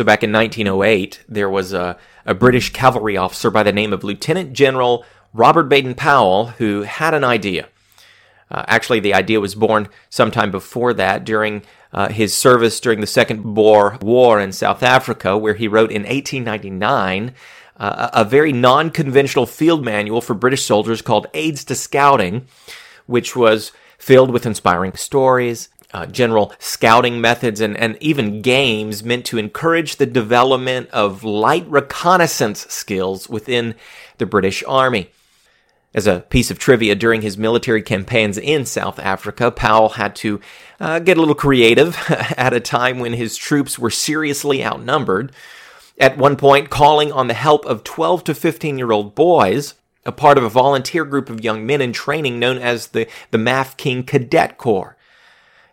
So back in 1908, there was a, a British cavalry officer by the name of Lieutenant General Robert Baden Powell who had an idea. Uh, actually, the idea was born sometime before that during uh, his service during the Second Boer War in South Africa, where he wrote in 1899 uh, a very non conventional field manual for British soldiers called Aids to Scouting, which was filled with inspiring stories, uh, general scouting methods, and, and even games meant to encourage the development of light reconnaissance skills within the British Army. As a piece of trivia, during his military campaigns in South Africa, Powell had to uh, get a little creative at a time when his troops were seriously outnumbered. At one point, calling on the help of 12 to 15 year old boys, a part of a volunteer group of young men in training known as the, the Mafeking Cadet Corps.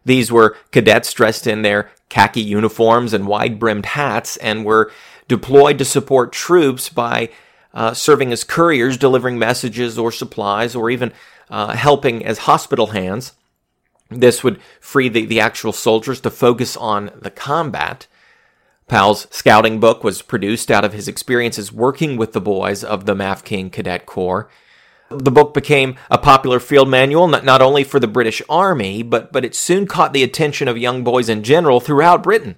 These were cadets dressed in their khaki uniforms and wide brimmed hats and were deployed to support troops by uh, serving as couriers, delivering messages or supplies, or even uh, helping as hospital hands. This would free the, the actual soldiers to focus on the combat. Powell's scouting book was produced out of his experiences working with the boys of the Mafeking Cadet Corps. The book became a popular field manual not, not only for the British Army, but, but it soon caught the attention of young boys in general throughout Britain.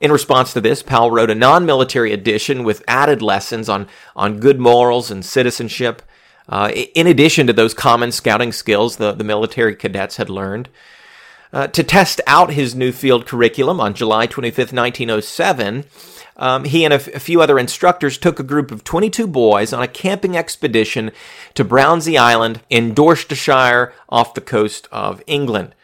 In response to this, Powell wrote a non-military edition with added lessons on, on good morals and citizenship, uh, in addition to those common scouting skills the, the military cadets had learned. Uh, to test out his new field curriculum on July 25, 1907, um, he and a, f- a few other instructors took a group of 22 boys on a camping expedition to Brownsea Island in Dorsetshire off the coast of England.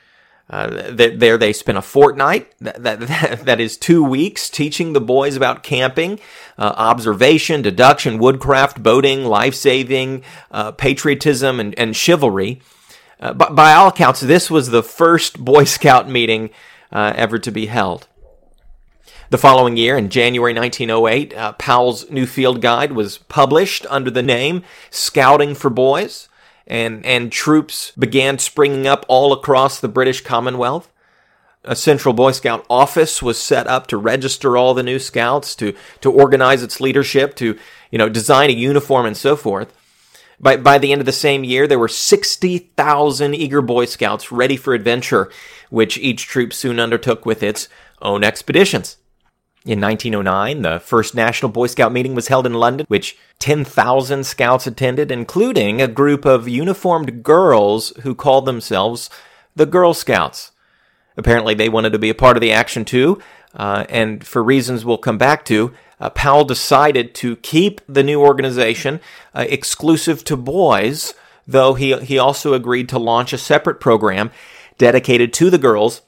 Uh, there they spent a fortnight, that, that, that is two weeks, teaching the boys about camping, uh, observation, deduction, woodcraft, boating, life saving, uh, patriotism, and, and chivalry. Uh, but by all accounts, this was the first Boy Scout meeting uh, ever to be held. The following year, in January 1908, uh, Powell's new field guide was published under the name Scouting for Boys and, and troops began springing up all across the British Commonwealth. A central Boy Scout office was set up to register all the new scouts, to, to organize its leadership, to, you know, design a uniform and so forth. By, by the end of the same year, there were 60,000 eager Boy Scouts ready for adventure, which each troop soon undertook with its own expeditions. In 1909, the first National Boy Scout meeting was held in London, which 10,000 scouts attended, including a group of uniformed girls who called themselves the Girl Scouts. Apparently, they wanted to be a part of the action too, uh, and for reasons we'll come back to, uh, Powell decided to keep the new organization uh, exclusive to boys, though he, he also agreed to launch a separate program dedicated to the girls,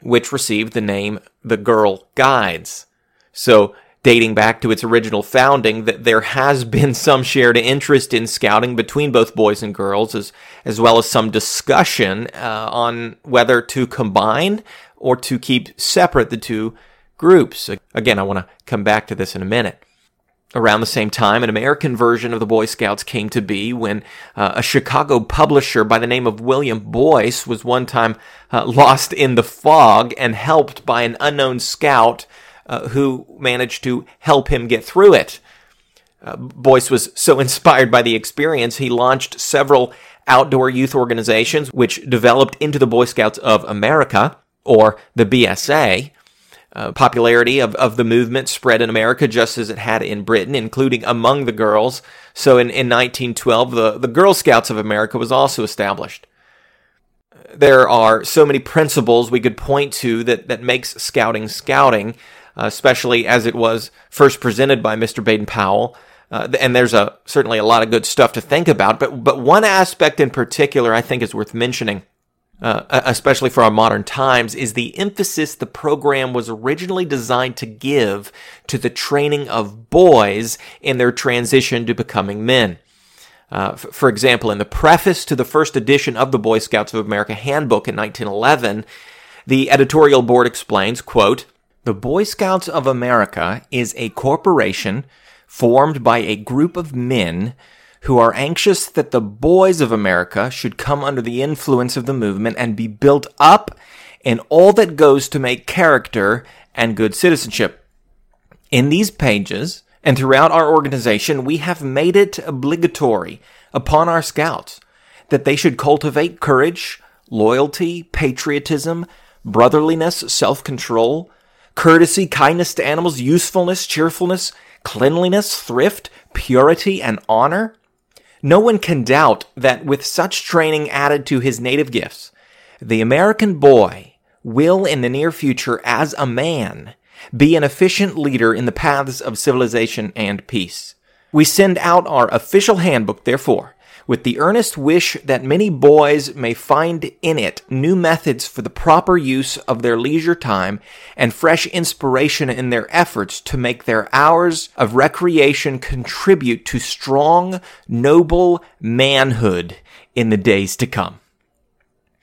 which received the name the Girl Guides. So, dating back to its original founding, that there has been some shared interest in scouting between both boys and girls, as, as well as some discussion uh, on whether to combine or to keep separate the two groups. Again, I want to come back to this in a minute. Around the same time, an American version of the Boy Scouts came to be when uh, a Chicago publisher by the name of William Boyce was one time uh, lost in the fog and helped by an unknown scout uh, who managed to help him get through it. Uh, Boyce was so inspired by the experience, he launched several outdoor youth organizations, which developed into the Boy Scouts of America, or the BSA. Uh, popularity of, of the movement spread in America just as it had in Britain, including among the girls. So in, in 1912, the, the Girl Scouts of America was also established. There are so many principles we could point to that, that makes scouting scouting especially as it was first presented by Mr. Baden Powell. Uh, and there's a certainly a lot of good stuff to think about, but but one aspect in particular I think is worth mentioning, uh, especially for our modern times, is the emphasis the program was originally designed to give to the training of boys in their transition to becoming men. Uh, f- for example, in the preface to the first edition of the Boy Scouts of America handbook in 1911, the editorial board explains, quote, the Boy Scouts of America is a corporation formed by a group of men who are anxious that the boys of America should come under the influence of the movement and be built up in all that goes to make character and good citizenship. In these pages and throughout our organization, we have made it obligatory upon our scouts that they should cultivate courage, loyalty, patriotism, brotherliness, self control, courtesy, kindness to animals, usefulness, cheerfulness, cleanliness, thrift, purity, and honor. No one can doubt that with such training added to his native gifts, the American boy will in the near future, as a man, be an efficient leader in the paths of civilization and peace. We send out our official handbook, therefore, with the earnest wish that many boys may find in it new methods for the proper use of their leisure time and fresh inspiration in their efforts to make their hours of recreation contribute to strong, noble manhood in the days to come.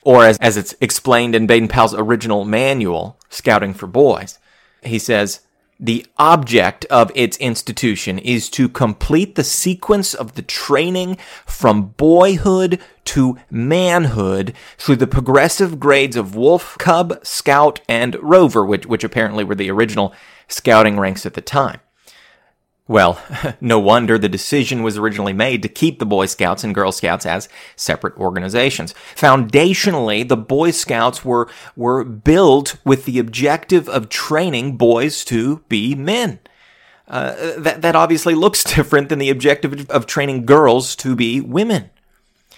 Or as, as it's explained in Baden Powell's original manual, Scouting for Boys, he says, the object of its institution is to complete the sequence of the training from boyhood to manhood through the progressive grades of wolf, cub, scout, and rover, which, which apparently were the original scouting ranks at the time. Well, no wonder the decision was originally made to keep the Boy Scouts and Girl Scouts as separate organizations. Foundationally, the Boy Scouts were, were built with the objective of training boys to be men. Uh, that, that obviously looks different than the objective of training girls to be women.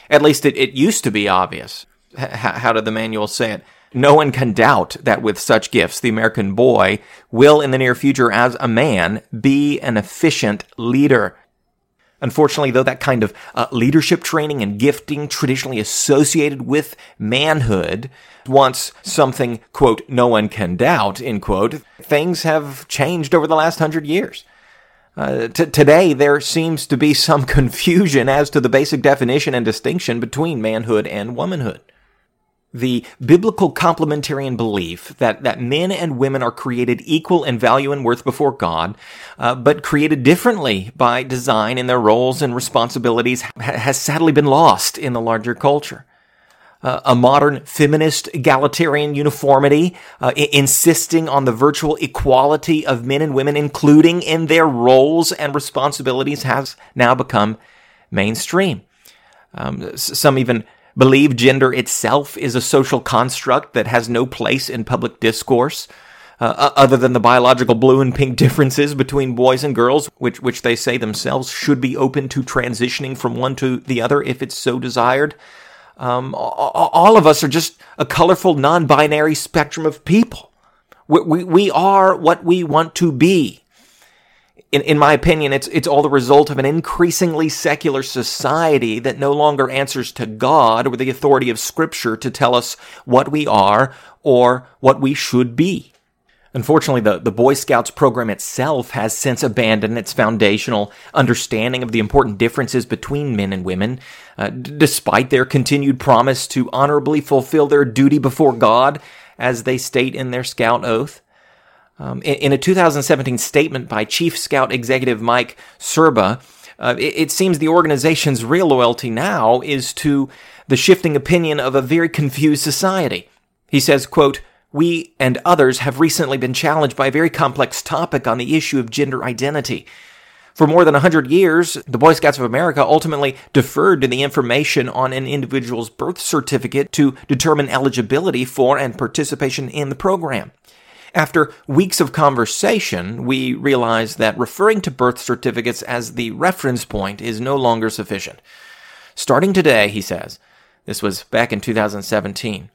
At least it, it used to be obvious. H- how did the manual say it? No one can doubt that with such gifts, the American boy will in the near future as a man be an efficient leader. Unfortunately, though that kind of uh, leadership training and gifting traditionally associated with manhood wants something, quote, no one can doubt, end quote, things have changed over the last hundred years. Uh, t- today, there seems to be some confusion as to the basic definition and distinction between manhood and womanhood the biblical complementarian belief that, that men and women are created equal in value and worth before God, uh, but created differently by design in their roles and responsibilities ha- has sadly been lost in the larger culture. Uh, a modern feminist egalitarian uniformity, uh, I- insisting on the virtual equality of men and women, including in their roles and responsibilities, has now become mainstream. Um, some even believe gender itself is a social construct that has no place in public discourse. Uh, other than the biological blue and pink differences between boys and girls, which, which they say themselves should be open to transitioning from one to the other if it's so desired. Um, all, of us are just a colorful, non binary spectrum of people. We, we, we are what we want to be in, in my opinion, it's, it's all the result of an increasingly secular society that no longer answers to God or the authority of Scripture to tell us what we are or what we should be. Unfortunately, the, the Boy Scouts program itself has since abandoned its foundational understanding of the important differences between men and women, uh, d- despite their continued promise to honorably fulfill their duty before God, as they state in their Scout Oath. Um, in, in, a 2017 statement by Chief Scout Executive Mike Surbaugh, uh, it, it, seems the organization's real loyalty now is to the shifting opinion of a very confused society. He says, quote, we and others have recently been challenged by a very complex topic on the issue of gender identity. For more than 100 years, the Boy Scouts of America ultimately deferred to the information on an individual's birth certificate to determine eligibility for and participation in the program. After weeks of conversation, we realized that referring to birth certificates as the reference point is no longer sufficient. Starting today, he says, this was back in 2017,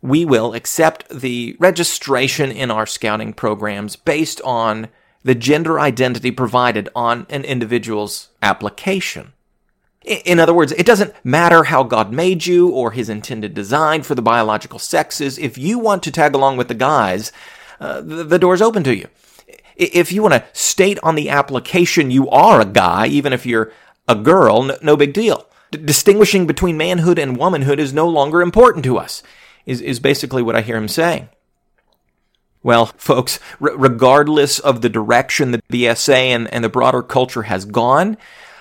we will accept the registration in our scouting programs based on the gender identity provided on an individual's application. In other words, it doesn't matter how God made you or his intended design for the biological sexes. If you want to tag along with the guys, uh, the, the door's open to you. If you want to state on the application you are a guy, even if you're a girl, no, no big deal. D- distinguishing between manhood and womanhood is no longer important to us, is, is basically what I hear him saying. Well, folks, r- regardless of the direction the BSA and, and the broader culture has gone,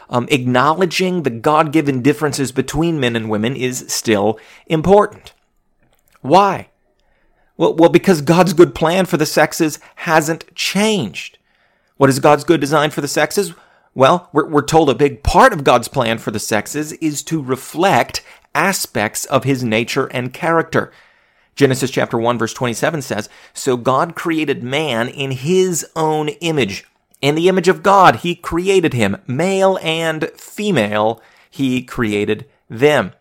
um, acknowledging the God given differences between men and women is still important. Why? Well, well, because God's good plan for the sexes hasn't changed. What is God's good design for the sexes? Well, we're, we're told a big part of God's plan for the sexes is to reflect aspects of his nature and character. Genesis chapter 1 verse 27 says, So God created man in his own image. In the image of God, he created him. Male and female, he created them.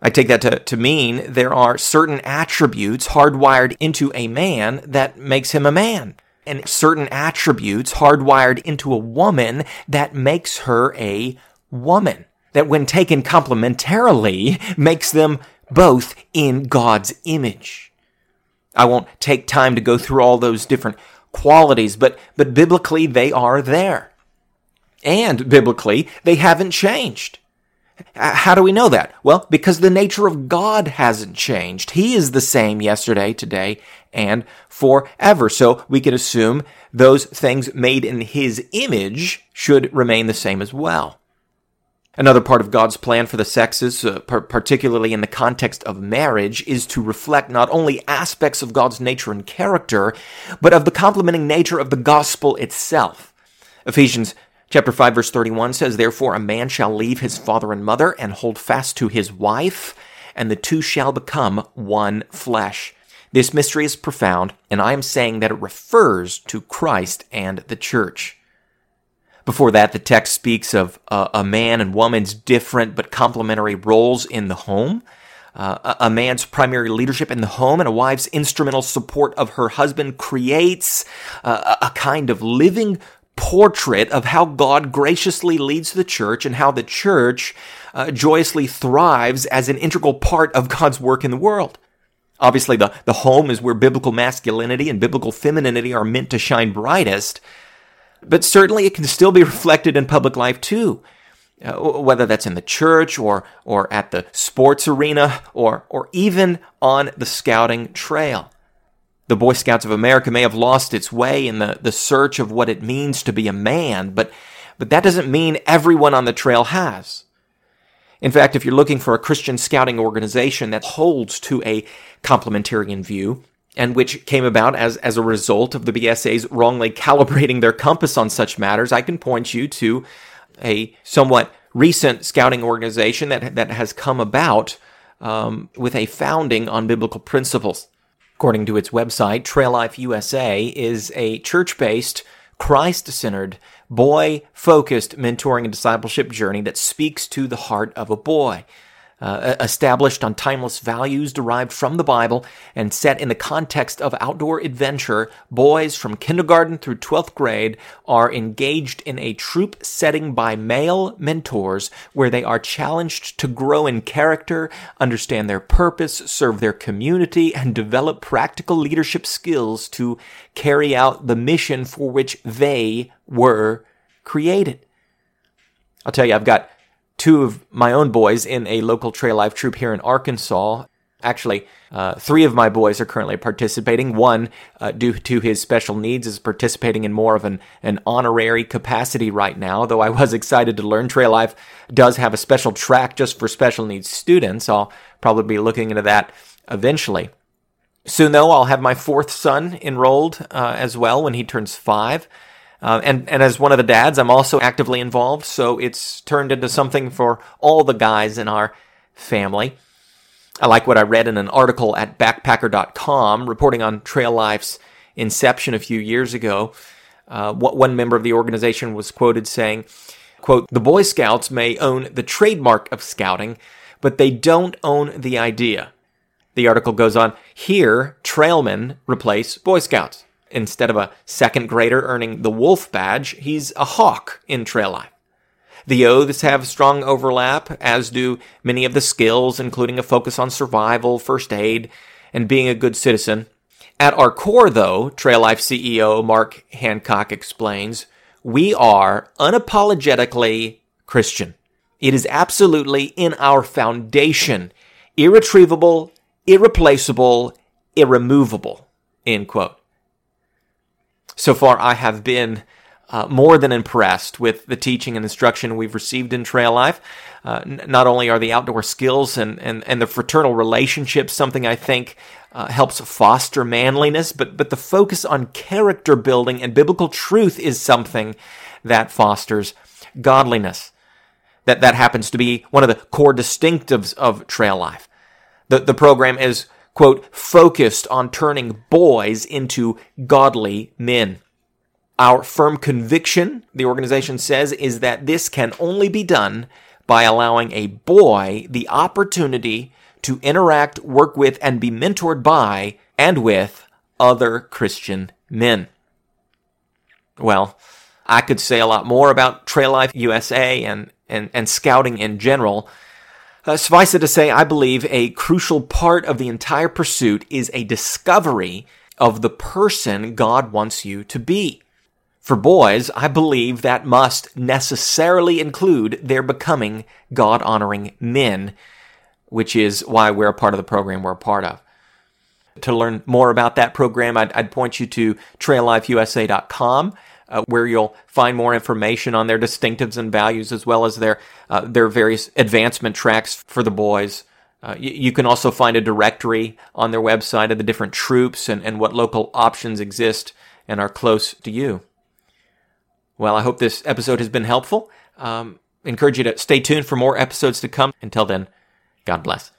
I take that to, to mean there are certain attributes hardwired into a man that makes him a man. And certain attributes hardwired into a woman that makes her a woman. That when taken complementarily makes them both in God's image. I won't take time to go through all those different qualities, but, but biblically they are there. And biblically, they haven't changed. How do we know that? Well, because the nature of God hasn't changed. He is the same yesterday, today, and forever. So we can assume those things made in His image should remain the same as well. Another part of God's plan for the sexes, uh, particularly in the context of marriage, is to reflect not only aspects of God's nature and character, but of the complementing nature of the gospel itself. Ephesians chapter 5 verse 31 says, Therefore a man shall leave his father and mother and hold fast to his wife, and the two shall become one flesh. This mystery is profound, and I am saying that it refers to Christ and the church. Before that, the text speaks of uh, a man and woman's different but complementary roles in the home. Uh, a man's primary leadership in the home and a wife's instrumental support of her husband creates uh, a kind of living portrait of how God graciously leads the church and how the church uh, joyously thrives as an integral part of God's work in the world. Obviously, the, the home is where biblical masculinity and biblical femininity are meant to shine brightest. But certainly it can still be reflected in public life too. Uh, whether that's in the church or, or at the sports arena or, or even on the scouting trail. The Boy Scouts of America may have lost its way in the, the search of what it means to be a man, but, but that doesn't mean everyone on the trail has. In fact, if you're looking for a Christian scouting organization that holds to a complementarian view, and which came about as, as a result of the BSA's wrongly calibrating their compass on such matters, I can point you to a somewhat recent scouting organization that, that has come about um, with a founding on biblical principles. According to its website, Trail Life USA is a church based, Christ centered, boy focused mentoring and discipleship journey that speaks to the heart of a boy uh, established on timeless values derived from the Bible and set in the context of outdoor adventure, boys from kindergarten through 12th grade are engaged in a troop setting by male mentors where they are challenged to grow in character, understand their purpose, serve their community, and develop practical leadership skills to carry out the mission for which they were created. I'll tell you, I've got two of my own boys in a local trail life troop here in Arkansas. Actually, uh, three of my boys are currently participating. One, uh, due to his special needs, is participating in more of an, an honorary capacity right now. Though I was excited to learn Trail Life does have a special track just for special needs students. I'll probably be looking into that eventually. Soon, though, I'll have my fourth son enrolled uh, as well when he turns five. Uh, and, and as one of the dads, I'm also actively involved, so it's turned into something for all the guys in our family. I like what I read in an article at backpacker.com reporting on Trail Life's inception a few years ago. Uh, one member of the organization was quoted saying, quote, the Boy Scouts may own the trademark of scouting, but they don't own the idea. The article goes on, here, trailmen replace Boy Scouts. Instead of a second grader earning the wolf badge, he's a hawk in trail life. The oaths have strong overlap, as do many of the skills, including a focus on survival, first aid, and being a good citizen. At our core, though, Trail Life CEO Mark Hancock explains, we are unapologetically Christian. It is absolutely in our foundation, irretrievable, irreplaceable, irremovable. End quote so far I have been uh, more than impressed with the teaching and instruction we've received in Trail Life. Uh, n- not only are the outdoor skills and, and, and the fraternal relationships something I think uh, helps foster manliness, but, but the focus on character building and biblical truth is something that fosters godliness. That, that happens to be one of the core distinctives of Trail Life. The, the program is, quote, focused on turning boys into godly men. Our firm conviction, the organization says, is that this can only be done by allowing a boy the opportunity to interact, work with, and be mentored by and with other Christian men. Well, I could say a lot more about Trail Life USA and, and, and scouting in general. Uh, suffice it to say, I believe a crucial part of the entire pursuit is a discovery of the person God wants you to be. For boys, I believe that must necessarily include their becoming God honoring men, which is why we're a part of the program we're a part of. To learn more about that program, I'd, I'd point you to traillifeusa.com. Uh, where you'll find more information on their distinctives and values, as well as their uh, their various advancement tracks for the boys. Uh, you, you, can also find a directory on their website of the different troops and, and what local options exist and are close to you. Well, I hope this episode has been helpful. Um, encourage you to stay tuned for more episodes to come. Until then, God bless.